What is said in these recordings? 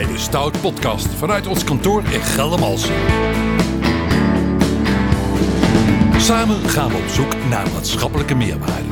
bij de Stout Podcast vanuit ons kantoor in Geldermalsen. Samen gaan we op zoek naar maatschappelijke meerwaarde.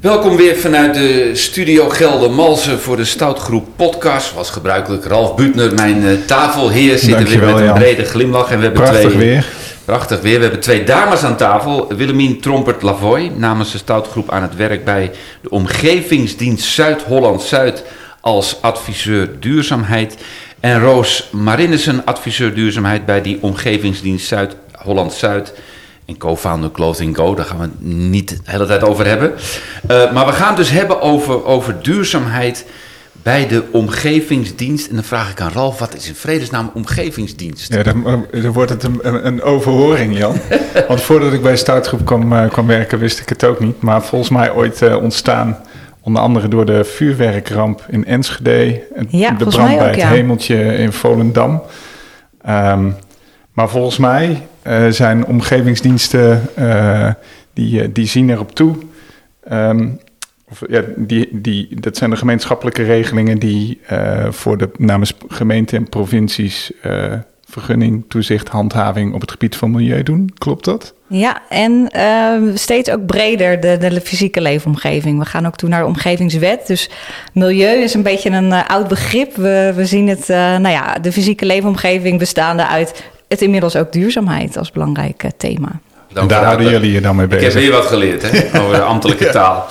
Welkom weer vanuit de studio Geldermalsen voor de Stoutgroep podcast. Zoals gebruikelijk Ralf Butner, mijn uh, tafelheer, zit er weer met een brede glimlach. En we hebben Prachtig twee, weer. Prachtig weer. We hebben twee dames aan tafel. Willemien Trompert-Lavoy namens de Stoutgroep aan het werk bij de Omgevingsdienst Zuid-Holland-Zuid als adviseur duurzaamheid. En Roos Marinissen, adviseur duurzaamheid bij die Omgevingsdienst Zuid-Holland-Zuid. En co-founder Clothing Go, daar gaan we het niet de hele tijd over hebben. Eh, maar we gaan het dus hebben over, over duurzaamheid bij de omgevingsdienst. En dan vraag ik aan Ralf, wat is in vredesnaam omgevingsdienst? Ja, dan, eh, dan wordt het een, een, een overhoring, Jan. Want voordat ik bij Stoutgroep kwam, eh, kwam werken, wist ik het ook niet. Maar volgens mij ooit eh, ontstaan, onder andere door de vuurwerkramp in Enschede. en Ja, de brand mij bij ook, het ja. Hemeltje in Volendam. Ehm, maar volgens mij eh, zijn omgevingsdiensten, eh, die, die zien erop toe... Ehm, of, ja, die, die, dat zijn de gemeenschappelijke regelingen die eh, voor de namens gemeenten en provincies eh, vergunning, toezicht, handhaving op het gebied van milieu doen. Klopt dat? Ja, en ehm, steeds ook breder de, de fysieke leefomgeving. We gaan ook toe naar de omgevingswet. Dus milieu is een beetje een eh, oud begrip. We, we zien het, eh, nou ja, de fysieke leefomgeving bestaande uit het inmiddels ook duurzaamheid als belangrijk thema. En daar houden jullie je dan mee Ik heb bezig. weer wat geleerd hè, over de ambtelijke taal.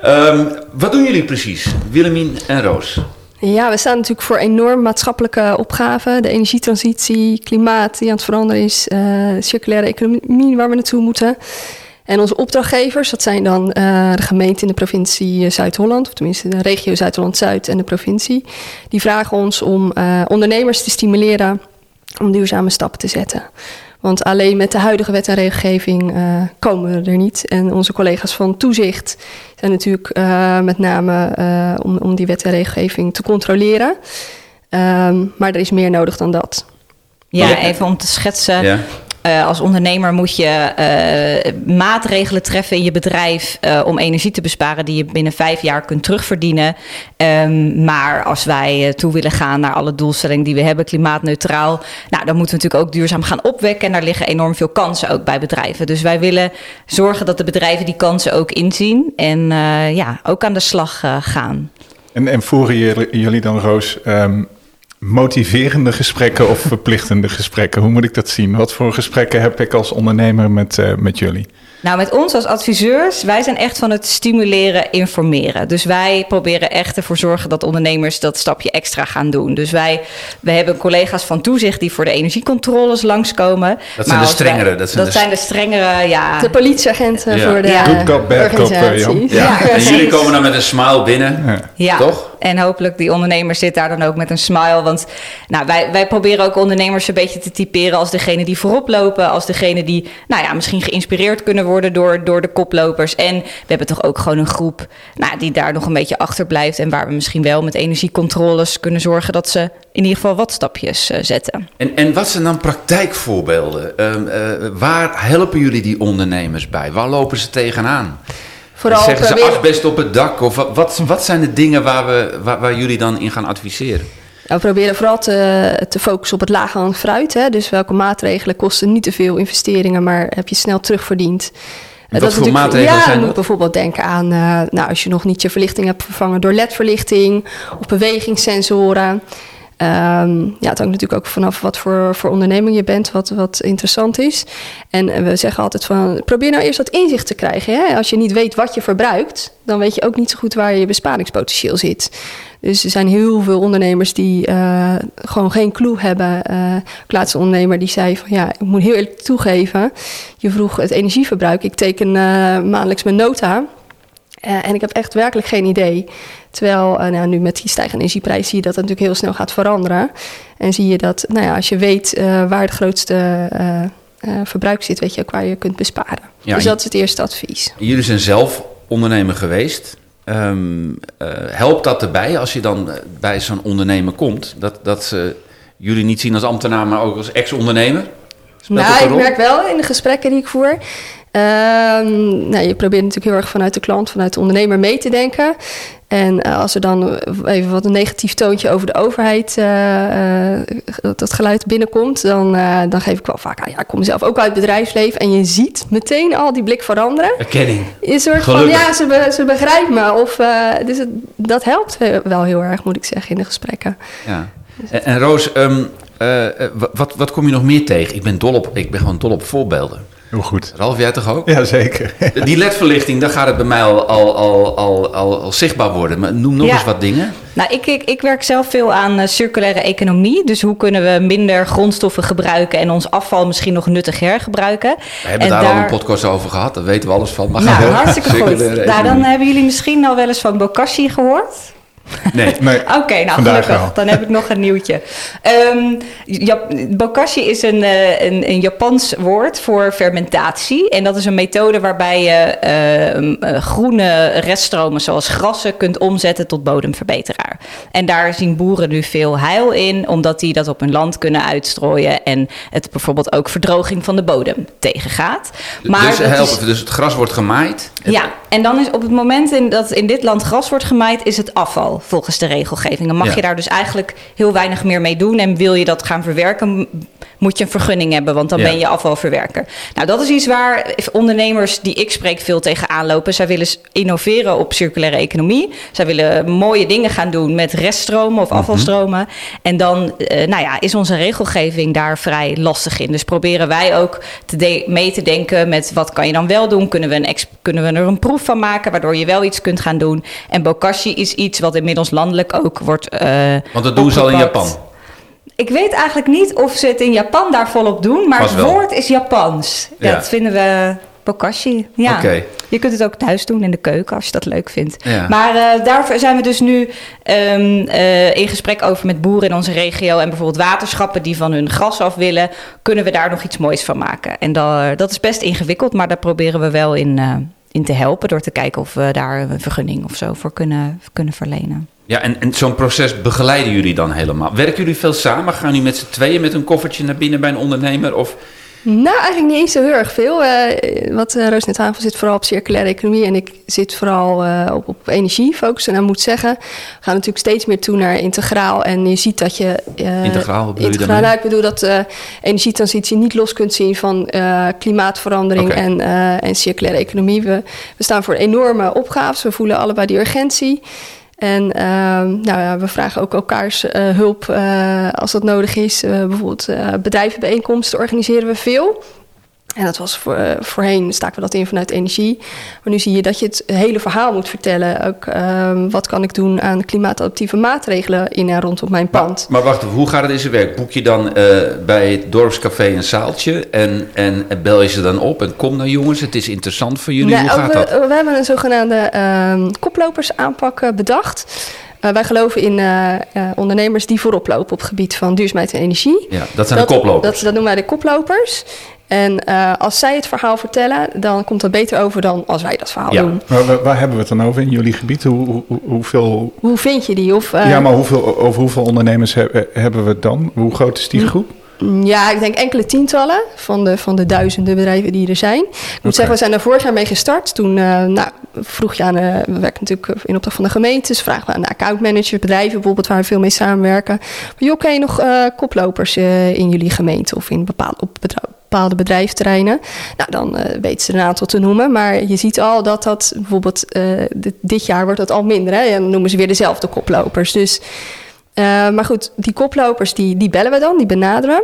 Ehm, wat doen jullie precies, Willemien en Roos? Ja, we staan natuurlijk voor enorm maatschappelijke opgaven. De energietransitie, klimaat die aan het veranderen is, eh, circulaire economie waar we naartoe moeten. En onze opdrachtgevers, dat zijn dan eh, de gemeente in de provincie eh, Zuid-Holland, of tenminste de regio Zuid-Holland-Zuid en de provincie. Die vragen ons om eh, ondernemers te stimuleren om duurzame stappen te zetten. Want alleen met de huidige wet en regelgeving eh, komen we er niet. En onze collega's van toezicht zijn natuurlijk eh, met name eh, om, om die wet en regelgeving te controleren. Ehm, maar er is meer nodig dan dat. Ja, Ja. even om te schetsen. Ja. Eh, als ondernemer moet je eh, maatregelen treffen in je bedrijf eh, om energie te besparen die je binnen vijf jaar kunt terugverdienen. Ehm, maar als wij toe willen gaan naar alle doelstellingen die we hebben, klimaatneutraal, nou, dan moeten we natuurlijk ook duurzaam gaan opwekken. En daar liggen enorm veel kansen ook bij bedrijven. Dus wij willen zorgen dat de bedrijven die kansen ook inzien en ja, ook aan de slag gaan. En, en voeren jullie, jullie dan, Roos, ehm, motiverende gesprekken of verplichtende gesprekken? Hoe moet ik dat zien? Wat voor gesprekken heb ik als ondernemer met, eh, met jullie? Nou, met ons als adviseurs, wij zijn echt van het stimuleren, informeren. Dus wij proberen echt ervoor zorgen dat ondernemers dat stapje extra gaan doen. Dus wij, we hebben collega's van toezicht die voor de energiecontroles langskomen. Dat zijn de wij- strengere, dat zijn de- zijn de strengere, ja. De politieagenten Ja. voor de Ja. Good cop, bad cop. Ja. en jullie komen dan met een smile binnen, Ja. Ja, toch? En hopelijk die ondernemer zit daar dan ook met een smile. Want nou, wij, wij proberen ook ondernemers een beetje te typeren als degene die voorop lopen. Als degene die nou ja, misschien geïnspireerd kunnen worden door, door de koplopers. En we hebben toch ook gewoon een groep nou, die daar nog een beetje achter blijft. En waar we misschien wel met energiecontroles kunnen zorgen dat ze in ieder geval wat stapjes eh, zetten. En, en wat zijn dan praktijkvoorbeelden? Ehm, eh, waar helpen jullie die ondernemers bij? Waar lopen ze tegenaan? Vooral Zeggen ze asbest op het dak? Of wat, wat, wat zijn de dingen waar, we, waar, waar jullie dan in gaan adviseren? Nou, we proberen vooral te, te focussen op het laaghangend fruit. Hè? Dus welke maatregelen kosten niet te veel investeringen, maar heb je snel terugverdiend. En Eh, wat is voor maatregelen ja, zijn moet dat? bijvoorbeeld denken aan, eh, nou, als je nog niet je verlichting hebt vervangen door LED-verlichting of bewegingssensoren. Ehm, ja, het hangt natuurlijk ook vanaf wat voor, voor onderneming je bent, wat, wat interessant is. En eh, we zeggen altijd van, probeer nou eerst wat inzicht te krijgen. Hè? Als je niet weet wat je verbruikt, dan weet je ook niet zo goed waar je besparingspotentieel zit. Dus er zijn heel veel ondernemers die eh, gewoon geen clue hebben. Eh ik laatst een ondernemer die zei van ja, ik moet heel eerlijk toegeven. Je vroeg het energieverbruik. Ik teken eh, maandelijks mijn nota. Eh, en ik heb echt werkelijk geen idee. Terwijl eh, nou, nu met die stijgende energieprijs zie je dat het natuurlijk heel snel gaat veranderen. En zie je dat nou ja, als je weet eh, waar het grootste verbruik zit, weet je ook waar je kunt besparen. Ja, dus dat is het eerste advies. Jullie zijn zelf ondernemer geweest. Eh, helpt dat erbij als je dan bij zo'n ondernemer komt? Dat, dat ze jullie niet zien als ambtenaar, maar ook als ex-ondernemer? Nou, ik merk wel in de gesprekken die ik voer. Ehm, nou, je probeert natuurlijk heel erg vanuit de klant, vanuit de ondernemer mee te denken. En eh, als er dan even wat een negatief toontje over de overheid, uh, dat, dat geluid binnenkomt, dan, dan geef ik wel vaak aan. Ja, ik kom zelf ook uit het bedrijfsleven en je ziet meteen al die blik veranderen. Erkenning. Een soort van, ja, ze, be, ze begrijpen me. Of, dus het, dat helpt wel heel erg, moet ik zeggen, in de gesprekken. Ja. En, en Roos, um, wat, wat kom je nog meer tegen? Ik ben, dol op, ik ben gewoon dol op voorbeelden. Heel goed. Ralf, jij toch ook? Ja, zeker. Die ledverlichting, daar gaat het bij mij al, al, al, al, al, zichtbaar worden. Maar noem nog eens wat dingen. Nou, ik, ik, ik werk zelf veel aan uh, circulaire economie. Dus hoe kunnen we minder grondstoffen gebruiken en ons afval misschien nog nuttig hergebruiken? We hebben daar, al een podcast over gehad, daar weten we alles van. Maar nou, hartstikke goed. Nou, dan hebben jullie misschien al wel eens van Bokashi gehoord. Nee. nee Oké, nou gelukkig. Dan heb ik nog een nieuwtje. Um, bokashi is een, uh, een, een, Japans woord voor fermentatie. En dat is een methode waarbij je uh, groene reststromen zoals grassen kunt omzetten tot bodemverbeteraar. En daar zien boeren nu veel heil in, omdat die dat op hun land kunnen uitstrooien. En het bijvoorbeeld ook verdroging van de bodem tegengaat. Maar dus, helpen, is, dus het gras wordt gemaaid? Ja, en dan is op het moment in dat in dit land gras wordt gemaaid, is het afval volgens de regelgeving. Dan mag je daar dus eigenlijk heel weinig meer mee doen. En wil je dat gaan verwerken, moet je een vergunning hebben, want dan ben je afvalverwerker. Nou, dat is iets waar ondernemers die ik spreek veel tegen aanlopen. Zij willen innoveren op circulaire economie. Zij willen mooie dingen gaan doen met reststromen of mhm. afvalstromen. En dan uh, nou ja, is onze regelgeving daar vrij lastig in. Dus proberen wij ook te mee te denken met wat kan je dan wel doen? Kunnen we, een kunnen we er een proef van maken waardoor je wel iets kunt gaan doen? En Bokashi is iets wat inmiddels landelijk ook wordt. Uh, Want dat doen ze al in Japan. Ik weet eigenlijk niet of ze het in Japan daar volop doen, maar het woord is Japans. Ja. Dat vinden we bokashi. Ja. Okay. Je kunt het ook thuis doen in de keuken als je dat leuk vindt. Ja. Maar uh, daar zijn we dus nu um, uh, in gesprek over met boeren in onze regio en bijvoorbeeld waterschappen die van hun gras af willen. Kunnen we daar nog iets moois van maken? En dat, dat is best ingewikkeld, maar daar proberen we wel in, uh, in te helpen door te kijken of we daar een vergunning of zo voor kunnen, kunnen verlenen. Ja, en, en zo'n proces begeleiden jullie dan helemaal? Werken jullie veel samen? Gaan jullie met z'n tweeën met een koffertje naar binnen bij een ondernemer? Of... Nou, eigenlijk niet eens zo heel erg veel. Uh, wat uh, Roos net aangeeft zit vooral op circulaire economie en ik zit vooral uh, op, op energie focussen. En moet zeggen, we gaan natuurlijk steeds meer toe naar integraal. En je ziet dat je... integraal, bedoel integraal, je nou, ik bedoel dat energietransitie niet los kunt zien van klimaatverandering okay. en, en circulaire economie. We, we staan voor enorme opgaves. We voelen allebei die urgentie. En uh, nou ja, we vragen ook elkaars uh, hulp uh, als dat nodig is. Uh, bijvoorbeeld bedrijvenbijeenkomsten organiseren we veel. En dat was voor, voorheen staken we dat in vanuit energie. Maar nu zie je dat je het hele verhaal moet vertellen. Ook uh, wat kan ik doen aan klimaatadaptieve maatregelen in en rondom mijn pand. Maar, maar wacht, hoe gaat het in zijn werk? Boek je dan uh, bij het dorpscafé een zaaltje en, en bel je ze dan op en kom nou jongens, het is interessant voor jullie. Nee, hoe gaat we, dat? We hebben een zogenaamde uh, koplopersaanpak bedacht. Uh, wij geloven in uh, uh, ondernemers die voorop lopen op het gebied van duurzaamheid en energie. Ja, dat zijn dat, de koplopers. Dat, dat noemen wij de koplopers. En uh, als zij het verhaal vertellen, dan komt dat beter over dan als wij dat verhaal ja. doen. Waar, waar, hebben we het dan over in jullie gebied? Hoe, hoe, hoeveel... Hoe vind je die? Of, uh, ja, maar hoeveel, over hoeveel ondernemers he, hebben we het dan? Hoe groot is die groep? Ja, ik denk enkele tientallen van de, van de duizenden bedrijven die er zijn. Ik moet okay. zeggen, we zijn er vorig jaar mee gestart. Toen uh, nou, vroeg je aan, uh, we werken natuurlijk in opdracht van de gemeentes, vragen we aan de accountmanagers, bedrijven bijvoorbeeld waar we veel mee samenwerken. Maar joh, ken je nog uh, koplopers in jullie gemeente of in bepaalde, op bepaalde bedrijfsterreinen? Nou, dan weten ze er een aantal te noemen. Maar je ziet al dat dat bijvoorbeeld dit, dit jaar wordt dat al minder. Hè? En dan noemen ze weer dezelfde koplopers. Dus uh, maar goed, die koplopers die, die bellen we dan, die benaderen.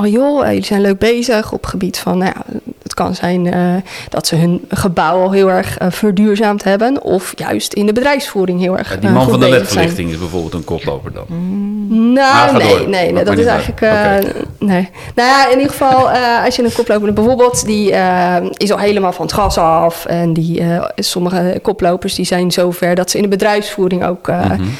Oh joh, jullie zijn leuk bezig op gebied van, nou ja, kan zijn uh, dat ze hun gebouw al heel erg uh, verduurzaamd hebben. Of juist in de bedrijfsvoering heel erg. Ja, die man van de ledverlichting is bijvoorbeeld een koploper dan. Mm. Nou, nee, nee, nee, dat is eigenlijk. Okay. Nee. Nou ja, in ieder geval, als je een koploper bijvoorbeeld, die is al helemaal van het gas af. En die, sommige koplopers die zijn zover dat ze in de bedrijfsvoering ook. Mm -hmm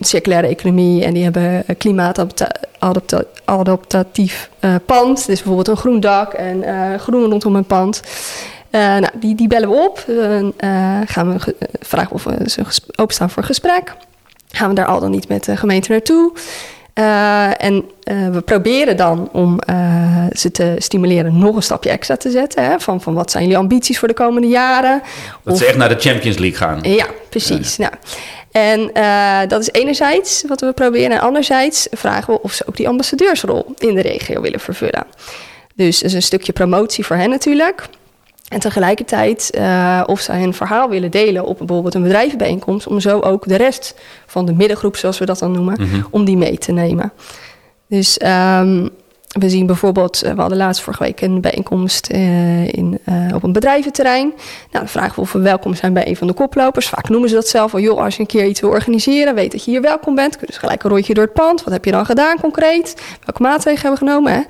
circulaire economie en die hebben klimaatadaptatief uh, pand. Dus bijvoorbeeld een groen dak en uh, groen rondom een pand. Nou, die, die bellen we op. gaan we vragen of ze openstaan voor gesprek. Gaan we daar al dan niet met de gemeente naartoe. Uh, en uh, we proberen dan om uh, ze te stimuleren nog een stapje extra te zetten. Hè, van, van wat zijn jullie ambities voor de komende jaren? Dat of, ze echt naar de Champions League gaan. Ja, precies. Ja. Nou, en dat is enerzijds wat we proberen. En anderzijds vragen we of ze ook die ambassadeursrol in de regio willen vervullen. Dus dat is een stukje promotie voor hen natuurlijk. En tegelijkertijd uh, of zij hun verhaal willen delen op bijvoorbeeld een bedrijvenbijeenkomst, om zo ook de rest van de middengroep, zoals we dat dan noemen, mm -hmm. om die mee te nemen. Dus um, we zien bijvoorbeeld, we hadden laatst vorige week een bijeenkomst uh, in, uh, op een bedrijventerrein. Nou, dan vragen we of we welkom zijn bij een van de koplopers. Vaak noemen ze dat zelf al, joh, als je een keer iets wil organiseren, weet dat je hier welkom bent. Kun je dus gelijk een rondje door het pand. Wat heb je dan gedaan concreet? Welke maatregelen hebben we genomen? Hè?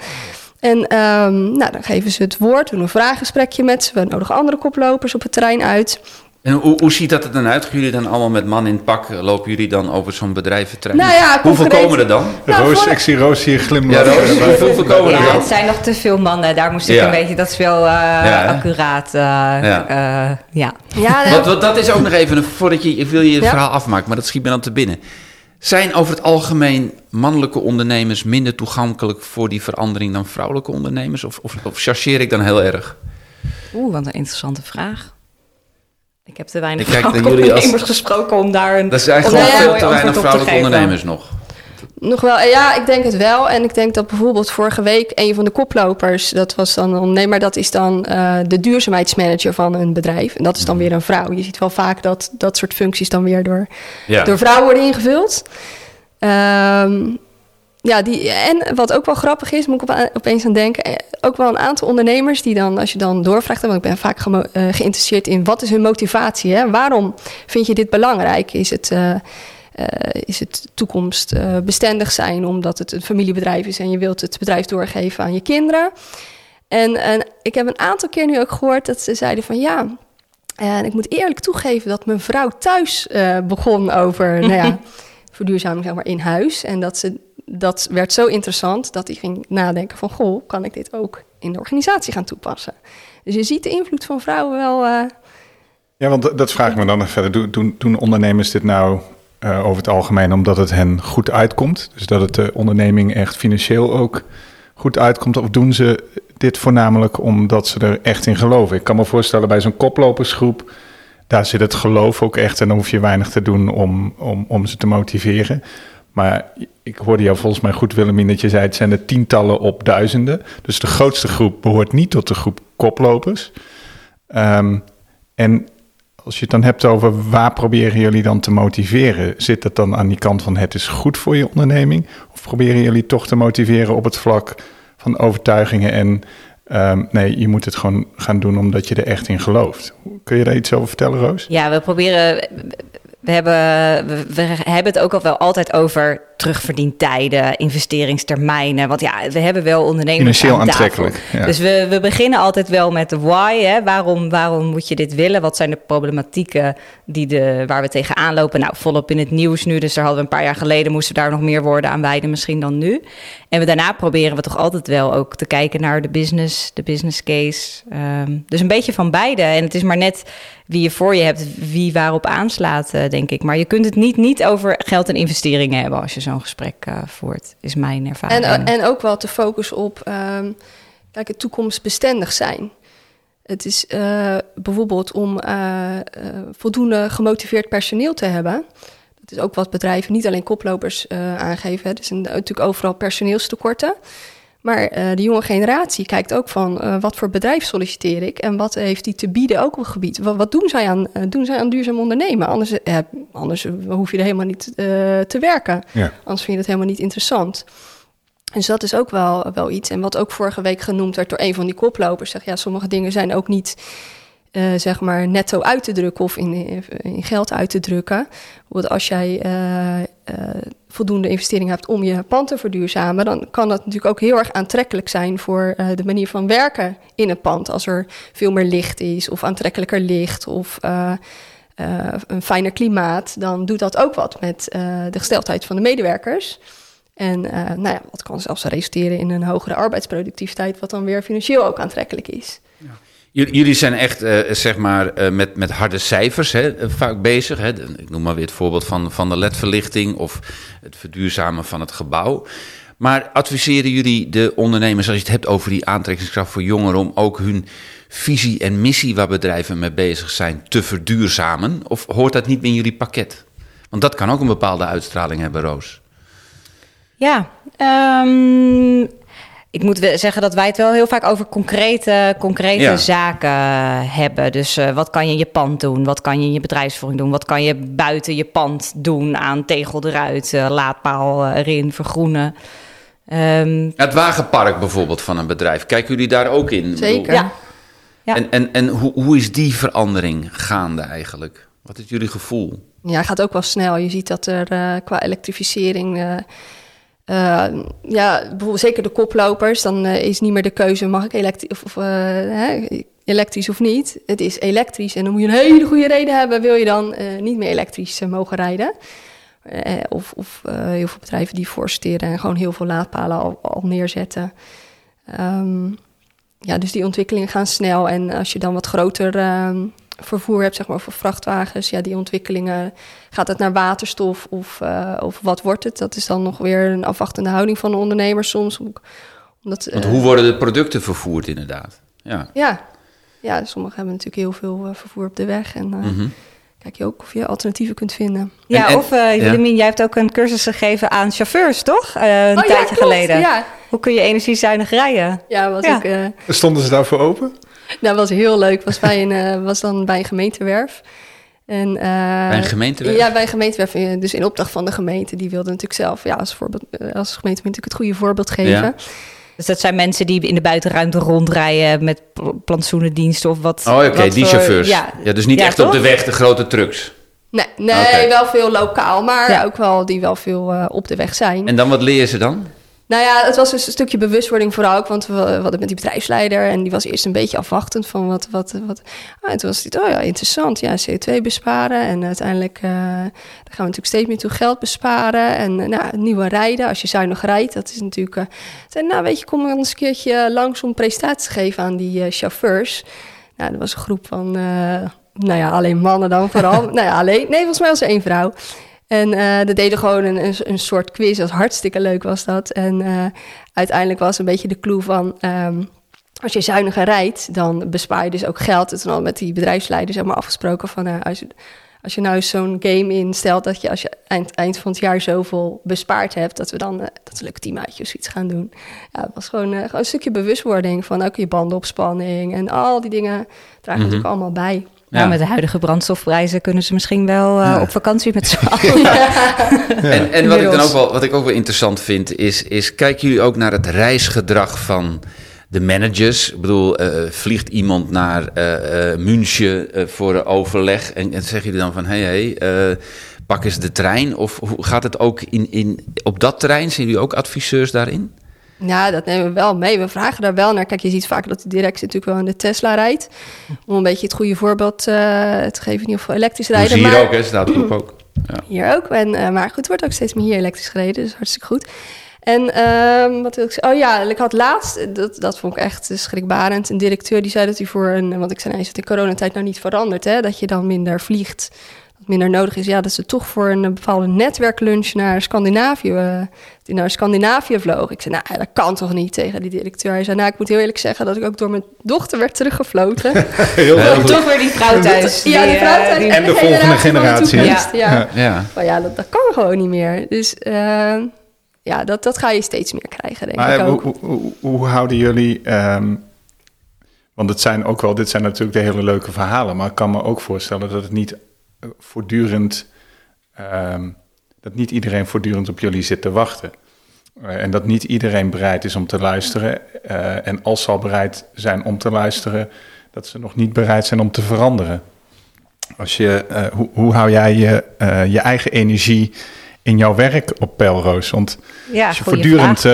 En um, nou, dan geven ze het woord, doen een vraaggesprekje met ze. We nodigen andere koplopers op het terrein uit. En hoe, hoe ziet dat er dan uit? Gaan jullie dan allemaal met man in het pak? Lopen jullie dan over zo'n bedrijventrein? Nou ja, hoeveel komen er dan? Nou, Roos, voor... ik zie Roos hier glimlachen. Ja, Roos, hoeveel komen er dan? het zijn nog te veel mannen. Daar moest ik ja. een beetje, dat is wel uh, ja, accuraat. Uh, ja. Uh, ja. wat, dat is ook nog even, voordat je, ik wil je het verhaal afmaken, maar dat schiet me dan te binnen. Zijn over het algemeen mannelijke ondernemers minder toegankelijk voor die verandering dan vrouwelijke ondernemers? Of, of, of chargeer ik dan heel erg? Oeh, wat een interessante vraag. Ik heb te weinig vrouwelijke ondernemers als... gesproken om daar een. Er zijn gewoon veel te weinig vrouwelijke ondernemers nog. Nog wel, ja, ik denk het wel. En ik denk dat bijvoorbeeld vorige week een van de koplopers, dat was dan, nee, maar dat is dan uh, de duurzaamheidsmanager van een bedrijf. En dat is dan weer een vrouw. Je ziet wel vaak dat dat soort functies dan weer door, ja. door vrouwen worden ingevuld. Um, ja, die, en wat ook wel grappig is, moet ik op, opeens aan denken, eh, ook wel een aantal ondernemers die dan, als je dan doorvraagt, want ik ben vaak ge, uh, geïnteresseerd in wat is hun motivatie, hè? waarom vind je dit belangrijk? Is het uh, uh, is het toekomstbestendig uh, zijn omdat het een familiebedrijf is en je wilt het bedrijf doorgeven aan je kinderen. En, en ik heb een aantal keer nu ook gehoord dat ze zeiden van ja, en ik moet eerlijk toegeven dat mijn vrouw thuis uh, begon over nou ja, verduurzaming zeg maar, in huis. En dat, ze, dat werd zo interessant dat hij ging nadenken van... goh, kan ik dit ook in de organisatie gaan toepassen? Dus je ziet de invloed van vrouwen wel... Uh, ja, want dat vraag ik me dan nog verder. Doen, doen ondernemers dit nou uh, over het algemeen omdat het hen goed uitkomt. Dus dat het de onderneming echt financieel ook goed uitkomt. Of doen ze dit voornamelijk omdat ze er echt in geloven? Ik kan me voorstellen bij zo'n koplopersgroep, daar zit het geloof ook echt. En dan hoef je weinig te doen om, om, om ze te motiveren. Maar ik hoorde jou volgens mij goed, Willemien, dat je zei... het zijn er tientallen op duizenden. Dus de grootste groep behoort niet tot de groep koplopers. Um, en als je het dan hebt over waar proberen jullie dan te motiveren, zit dat dan aan die kant van het is goed voor je onderneming? Of proberen jullie toch te motiveren op het vlak van overtuigingen en um, nee, je moet het gewoon gaan doen omdat je er echt in gelooft? Kun je daar iets over vertellen, Roos? Ja, we proberen. We hebben, we hebben het ook al wel altijd over terugverdientijden, investeringstermijnen. Want ja, we hebben wel ondernemers Financieel aantrekkelijk. Ja. Dus we, we beginnen altijd wel met de why. Hè? Waarom, waarom moet je dit willen? Wat zijn de problematieken die de, waar we tegenaan lopen? Nou, volop in het nieuws nu. Dus daar hadden we een paar jaar geleden... moesten we daar nog meer woorden aan wijden misschien dan nu. En we, daarna proberen we toch altijd wel ook te kijken naar de business, de business case. Um, dus een beetje van beide. En het is maar net wie je voor je hebt, wie waarop aanslaat, uh, denk ik. Maar je kunt het niet, niet over geld en investeringen hebben als je zo'n gesprek uh, voert, is mijn ervaring. En, en ook wel te focussen op, um, kijk, het toekomstbestendig zijn. Het is uh, bijvoorbeeld om voldoende gemotiveerd personeel te hebben. Dat is ook wat bedrijven, niet alleen koplopers, aangeven. Er zijn natuurlijk overal personeelstekorten. Maar uh, de jonge generatie kijkt ook van uh, wat voor bedrijf solliciteer ik en wat heeft die te bieden ook op het gebied. Wat, wat doen, zij aan, uh, doen zij aan duurzaam ondernemen? Anders, anders hoef je er helemaal niet te werken. Ja. Anders vind je het helemaal niet interessant. Dus dat is ook wel, wel iets. En wat ook vorige week genoemd werd door een van die koplopers. Zeg, ja, sommige dingen zijn ook niet uh, zeg maar netto uit te drukken of in, in geld uit te drukken. Bijvoorbeeld als jij uh, uh, voldoende investering hebt om je pand te verduurzamen, dan kan dat natuurlijk ook heel erg aantrekkelijk zijn voor de manier van werken in een pand. Als er veel meer licht is of aantrekkelijker licht of een fijner klimaat, dan doet dat ook wat met de gesteldheid van de medewerkers. En nou ja, dat kan zelfs resulteren in een hogere arbeidsproductiviteit, wat dan weer financieel ook aantrekkelijk is. Ja. Jullie zijn echt, uh, zeg maar, uh, met, met harde cijfers hè, vaak bezig. Hè. Ik noem maar weer het voorbeeld van, van de ledverlichting of het verduurzamen van het gebouw. Maar adviseren jullie de ondernemers, als je het hebt over die aantrekkingskracht voor jongeren, om ook hun visie en missie waar bedrijven mee bezig zijn te verduurzamen? Of hoort dat niet in jullie pakket? Want dat kan ook een bepaalde uitstraling hebben, Roos. Ja, um, ik moet zeggen dat wij het wel heel vaak over concrete, concrete zaken hebben. Dus uh, wat kan je in je pand doen? Wat kan je in je bedrijfsvoering doen? Wat kan je buiten je pand doen aan tegel eruit, uh, laadpaal erin, vergroenen? Um, het wagenpark bijvoorbeeld van een bedrijf. Kijken jullie daar ook in? Zeker. Ja. ja. En, en, en hoe, hoe is die verandering gaande eigenlijk? Wat is jullie gevoel? Ja, het gaat ook wel snel. Je ziet dat er uh, qua elektrificering uh, ja, bijvoorbeeld zeker de koplopers, dan uh, is niet meer de keuze: mag ik elektrisch of, uh, hè, elektrisch of niet? Het is elektrisch en dan moet je een hele goede reden hebben. Wil je dan niet meer elektrisch mogen rijden? of of heel veel bedrijven die forceren en gewoon heel veel laadpalen al, neerzetten. Um, ja, dus die ontwikkelingen gaan snel. En als je dan wat groter um, vervoer hebt, zeg maar, voor vrachtwagens, ja, die ontwikkelingen, gaat het naar waterstof of, uh, of wat wordt het? Dat is dan nog weer een afwachtende houding van de ondernemers soms. Omdat, Want hoe worden de producten vervoerd inderdaad? Ja, ja. ja sommigen hebben natuurlijk heel veel uh, vervoer op de weg en uh, mm -hmm. kijk je ook of je alternatieven kunt vinden. Ja, en, en, of uh, ja. jij hebt ook een cursus gegeven aan chauffeurs, toch? een oh, tijdje ja, klopt, geleden. Ja. Hoe kun je energiezuinig rijden? Ja, was ja. ook... Stonden ze daarvoor open? Nou, was heel leuk. Was, bij een, uh, was dan bij een gemeentewerf. En, uh, bij een gemeentewerf? Ja, bij een gemeentewerf. Dus in opdracht van de gemeente. Die wilde natuurlijk zelf, ja, als, voorbeeld, als gemeente natuurlijk het goede voorbeeld geven. Ja. Dus dat zijn mensen die in de buitenruimte rondrijden met plantsoenendiensten of wat. Oh, oké, okay, die chauffeurs. Ja, ja dus niet ja, echt toch? op de weg, de grote trucks. Nee, nee okay. wel veel lokaal, maar ja. ook wel die wel veel uh, op de weg zijn. En dan wat leer je ze dan? Nou ja, het was dus een stukje bewustwording vooral ook. Want we, we hadden met die bedrijfsleider en die was eerst een beetje afwachtend van wat. wat, wat ah, en toen was het, oh ja, interessant. Ja, CO2 besparen. En uiteindelijk uh, dan gaan we natuurlijk steeds meer toe geld besparen. En uh, nou, nieuwe rijden, als je zuinig rijdt, dat is natuurlijk. Uh, zei, nou, weet je, kom eens een keertje langs om presentatie te geven aan die chauffeurs. Nou, dat was een groep van. nou ja, alleen mannen dan vooral. nou ja, alleen. Nee, volgens mij was er één vrouw. En uh, dat deden gewoon een, een, soort quiz. Dat hartstikke leuk was dat. En uh, uiteindelijk was een beetje de clue van... Um, als je zuiniger rijdt, dan bespaar je dus ook geld. En toen al met die bedrijfsleider zeg maar afgesproken van... Uh, als, je, als je nou zo'n game instelt dat je als je eind, eind van het jaar zoveel bespaard hebt... dat we dan dat leuke teamuitje of iets gaan doen. Ja, het was gewoon, gewoon een stukje bewustwording van ook je bandenopspanning... en al die dingen dragen mm -hmm. natuurlijk allemaal bij. Ja. Nou, met de huidige brandstofprijzen kunnen ze misschien wel uh, ja. op vakantie met z'n allen. En, en wat, ik dan ook wel, wat ik ook wel interessant vind, is, is kijken jullie ook naar het reisgedrag van de managers? Ik bedoel, uh, vliegt iemand naar uh, München voor een overleg en, en zeggen jullie dan van, hé, hey, hey, pak eens de trein? Of hoe gaat het ook in, in, op dat terrein? Zijn jullie ook adviseurs daarin? Ja, dat nemen we wel mee. We vragen daar wel naar. Kijk, je ziet vaak dat de directie natuurlijk wel in de Tesla rijdt. Om een beetje het goede voorbeeld uh, te geven, in ieder geval elektrisch rijden. Dus hier maar, ook, hè? Staat groep ook. Ja. Hier ook. En, uh, maar goed, wordt ook steeds meer hier elektrisch gereden. Dus hartstikke goed. En um, wat wil ik zeggen? Oh ja, ik had laatst, dat, dat vond ik echt schrikbarend, een directeur die zei dat hij voor een, want ik zei, nee, is het in coronatijd nou niet veranderd, hè? Dat je dan minder vliegt minder nodig is, ja, dat ze toch voor een bepaalde netwerklunch naar Scandinavië, uh, die naar Scandinavië vloog. Ik zei, nou, dat kan toch niet tegen die directeur. Hij zei, nou, ik moet heel eerlijk zeggen dat ik ook door mijn dochter werd teruggefloten. heel ja, toch weer die vrouw thuis. ja, die vrouw thuis. en de, de volgende generatie. Ja, ja. ja. Maar ja, dat, dat kan gewoon niet meer. Dus uh, ja, dat, dat ga je steeds meer krijgen, denk maar, ik ook. Hoe, hoe, hoe houden jullie... Um, want het zijn ook wel, dit zijn natuurlijk de hele leuke verhalen, maar ik kan me ook voorstellen dat het niet voortdurend, um, dat niet iedereen voortdurend op jullie zit te wachten. Uh, en dat niet iedereen bereid is om te luisteren. Uh, en als ze al bereid zijn om te luisteren, dat ze nog niet bereid zijn om te veranderen. Als je, uh, hoe, hoe hou jij je, je eigen energie in jouw werk op Pelroos? Want ja, als je voortdurend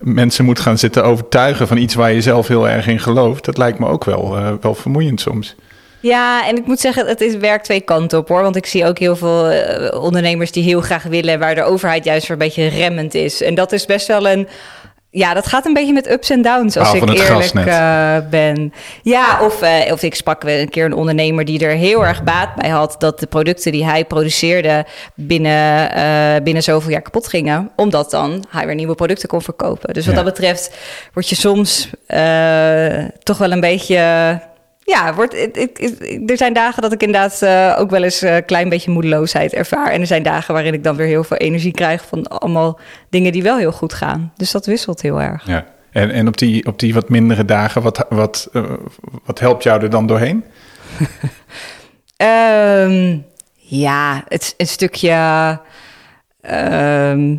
mensen moet gaan zitten overtuigen van iets waar je zelf heel erg in gelooft, dat lijkt me ook wel, wel vermoeiend soms. Ja, en ik moet zeggen, het is, werkt twee kanten op hoor. Want ik zie ook heel veel uh, ondernemers die heel graag willen, waar de overheid juist weer een beetje remmend is. En dat is best wel een Ja, dat gaat een beetje met ups en downs, als Ah, ik eerlijk eh, ben. Ja, of, eh, of ik sprak een keer een ondernemer die er heel erg baat bij had... dat de producten die hij produceerde binnen, eh, binnen zoveel jaar kapot gingen. Omdat dan hij weer nieuwe producten kon verkopen. Dus wat Ja. dat betreft word je soms eh, toch wel een beetje... Ja, wordt, ik, ik- ik- er zijn dagen dat ik inderdaad eh, ook wel eens een klein beetje moedeloosheid ervaar. En er zijn dagen waarin ik dan weer heel veel energie krijg van allemaal dingen die wel heel goed gaan. Dus dat wisselt heel erg. Ja. En, en op, die, op die wat mindere dagen, wat, wat, eh, wat helpt jou er dan doorheen? Ehm, ja, het een stukje. ehm,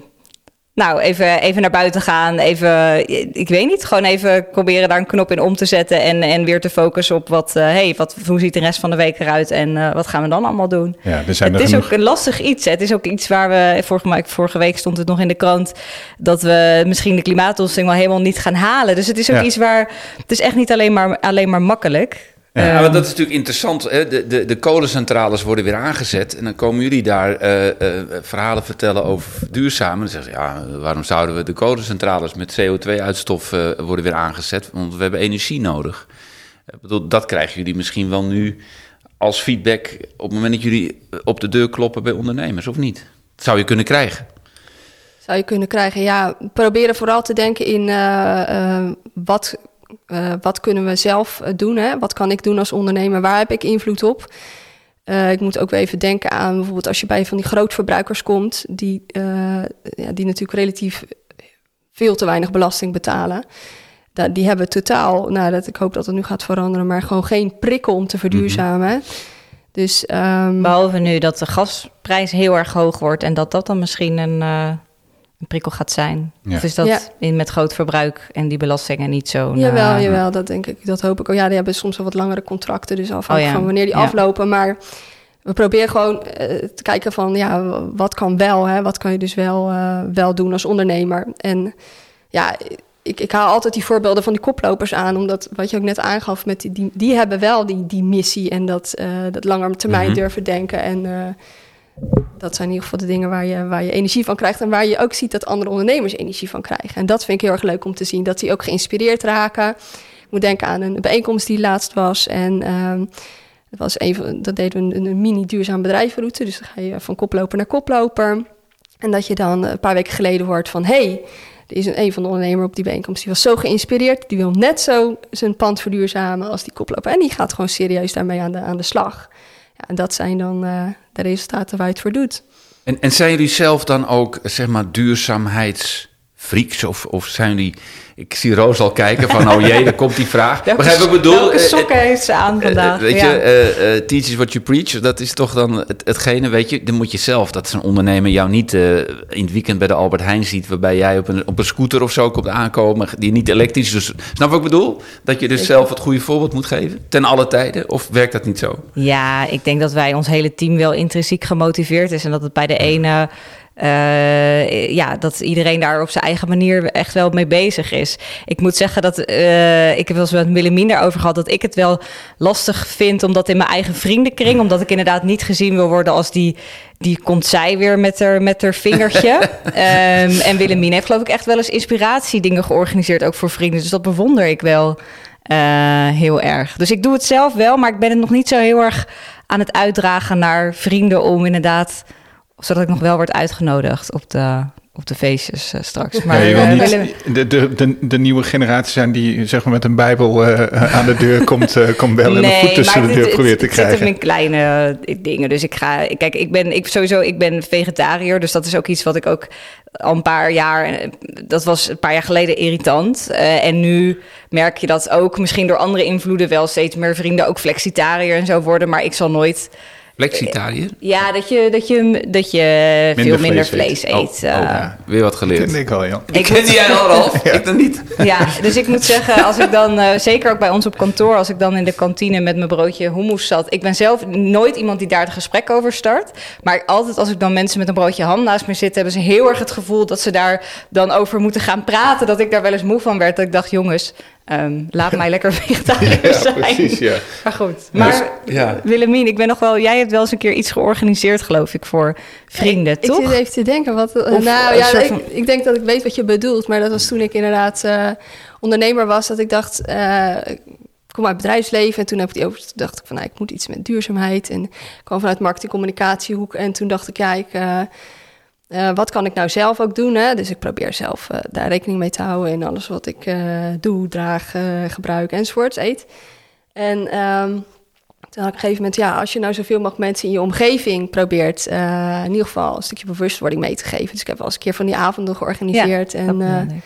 nou, even, even naar buiten gaan. Even, ik weet niet, gewoon even proberen daar een knop in om te zetten. En, en weer te focussen op wat, eh, hey, wat, hoe ziet de rest van de week eruit en eh, wat gaan we dan allemaal doen? Ja, er zijn het er is genoeg. ook een lastig iets. hè. Het is ook iets waar we, vorige, vorige week stond het nog in de krant, dat we misschien de klimaatdoelstelling wel helemaal niet gaan halen. Dus het is ook Ja. iets waar, het is echt niet alleen maar, alleen maar makkelijk. Ja, maar dat is natuurlijk interessant. Hè? De, de, de kolencentrales worden weer aangezet. En dan komen jullie daar eh, eh, verhalen vertellen over duurzamen. Dan zeggen ze, ja, waarom zouden we de kolencentrales met CO2-uitstof eh, worden weer aangezet? Want we hebben energie nodig. Ik bedoel, dat krijgen jullie misschien wel nu als feedback op het moment dat jullie op de deur kloppen bij ondernemers, of niet? Dat zou je kunnen krijgen. Zou je kunnen krijgen. Ja, proberen vooral te denken in wat, eh, wat kunnen we zelf eh, doen. Hè? Wat kan ik doen als ondernemer? Waar heb ik invloed op? Eh, ik moet ook weer even denken aan bijvoorbeeld als je bij van die grootverbruikers komt, die, ja, die natuurlijk relatief veel te weinig belasting betalen. Da- die hebben totaal, nou, dat, ik hoop dat het nu gaat veranderen, maar gewoon geen prikkel om te verduurzamen. Dus ehm, Behalve nu dat de gasprijs heel erg hoog wordt en dat dat dan misschien een, een prikkel gaat zijn. Ja. Of is dat Ja. in, met groot verbruik en die belastingen niet zo? Jawel, jawel, dat denk ik. Dat hoop ik ook. Ja, die hebben soms wel wat langere contracten, dus afhankelijk Oh ja, van wanneer die ja. aflopen. Maar we proberen gewoon eh, te kijken van, ja, wat kan wel? Hè? Wat kan je dus wel, eh, wel doen als ondernemer? En ja, ik, ik haal altijd die voorbeelden van die koplopers aan, omdat wat je ook net aangaf, met die, die, die hebben wel die, die missie en dat, eh dat langer termijn Mhm. durven denken. En eh, dat zijn in ieder geval de dingen waar je, waar je energie van krijgt. En waar je ook ziet dat andere ondernemers energie van krijgen. En dat vind ik heel erg leuk om te zien. Dat die ook geïnspireerd raken. Ik moet denken aan een bijeenkomst die laatst was. En ehm, dat, was een van, dat deden we een, mini duurzaam bedrijvenroute. Dus dan ga je van koploper naar koploper. En dat je dan een paar weken geleden hoort van... hey, er is een, een van de ondernemers op die bijeenkomst... die was zo geïnspireerd. Die wil net zo zijn pand verduurzamen als die koploper. En die gaat gewoon serieus daarmee aan de, aan de slag. Ja, en dat zijn dan eh, de resultaten waar je het voor doet. En, en zijn jullie zelf dan ook, zeg maar, duurzaamheidsfreaks? Of, of zijn jullie... Ik zie Roos al kijken van, oh jee, daar komt die vraag. Welke, Begrijp wat ik bedoel? welke Eh, eh, sokken heeft ze aan Eh, vandaag? weet Ja. je, eh, eh, teach is what you preach. Dat is toch dan het, hetgene, weet je. Dan moet je zelf, dat is een ondernemer, jou niet eh, in het weekend bij de Albert Heijn ziet... waarbij jij op een, op een scooter of zo komt aankomen, die niet elektrisch is. Dus, snap wat ik bedoel? Dat je dus zelf het goede voorbeeld moet geven, ten alle tijden? Of werkt dat niet zo? Ja, ik denk dat wij ons hele team wel intrinsiek gemotiveerd is. En dat het bij de ene. Eh, ja, dat iedereen daar op zijn eigen manier echt wel mee bezig is. Ik moet zeggen dat eh, ik heb wel eens met Willemien daarover gehad dat ik het wel lastig vind, omdat in mijn eigen vriendenkring, omdat ik inderdaad niet gezien wil worden als die, die komt zij weer met haar, met haar vingertje. Ehm, en Willemien heeft geloof ik echt wel eens inspiratiedingen georganiseerd, ook voor vrienden. Dus dat bewonder ik wel eh, heel erg. Dus ik doe het zelf wel, maar ik ben het nog niet zo heel erg aan het uitdragen naar vrienden om inderdaad, zodat ik nog wel word uitgenodigd op de, op de feestjes eh, straks. Maar Ja, je wil eh, niet de, de, de, de nieuwe generatie zijn die zeg maar, met een bijbel eh, aan de deur komt, komt bellen en een voet tussen de deur probeert te het zit hem krijgen. in kleine dingen. Dus ik ga, kijk, ik ben ik, sowieso, ik ben vegetariër. Dus dat is ook iets wat ik ook al een paar jaar, dat was een paar jaar geleden irritant. En nu merk je dat ook misschien door andere invloeden wel steeds meer vrienden ook flexitariër en zo worden. Maar ik zal nooit. Flexitariër? Ja, dat je, dat je, dat je veel minder vlees vlees eet. eet. Oh, eh. ja, weer wat Dat geleerd. denk ik al, ja. Ik ken jij al, Ralf? Ik dan niet. Ja, dus ik moet zeggen, als ik dan, eh, zeker ook bij ons op kantoor, als ik dan in de kantine met mijn broodje hummus zat. Ik ben zelf nooit iemand die daar het gesprek over start. Maar altijd als ik dan mensen met een broodje ham naast me zit, hebben ze heel erg het gevoel dat ze daar dan over moeten gaan praten. Dat ik daar wel eens moe van werd. Dat ik dacht, jongens, Ehm, laat mij lekker vegetariër zijn. ja. Maar goed. Maar ja. Willemien, ik ben nog wel... Jij hebt wel eens een keer iets georganiseerd, geloof ik, voor vrienden, ik, toch? Ik zit even te denken. Wat, Of nou ja, ik, van- ik denk dat ik weet wat je bedoelt. Maar dat was toen ik inderdaad eh, ondernemer was. Dat ik dacht, eh, ik kom uit het bedrijfsleven. En toen heb ik die over, dacht ik van, nou, ik moet iets met duurzaamheid. En ik kwam vanuit marketing communicatiehoek. En toen dacht ik, ja, ik, eh, eh, wat kan ik nou zelf ook doen? Hè? Dus ik probeer zelf eh, daar rekening mee te houden in alles wat ik eh, doe, draag, gebruik enzovoorts, eet. En ehm, toen had ik op een gegeven moment, ja, als je nou zoveel mogelijk mensen in je omgeving probeert, eh, in ieder geval een stukje bewustwording mee te geven. Dus ik heb wel eens een keer van die avonden georganiseerd en eh,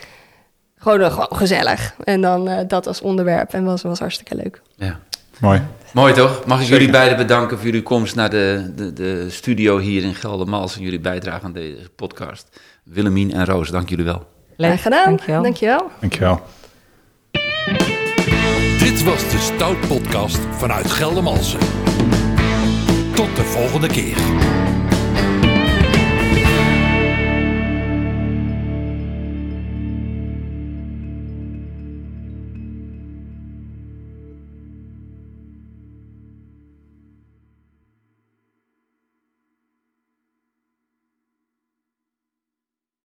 gewoon, gewoon gezellig. En dan eh, dat als onderwerp en was, was hartstikke leuk. ja. Mooi. Mooi toch? Mag ik Zeker. jullie beiden bedanken voor jullie komst naar de, de, de studio hier in Geldermals en jullie bijdrage aan deze podcast. Willemien en Roos, dank jullie wel. Leuk, Graag gedaan. dankjewel. Dankjewel. Dankjewel. Dit was de Stout Podcast vanuit Geldermalsen. Tot de volgende keer.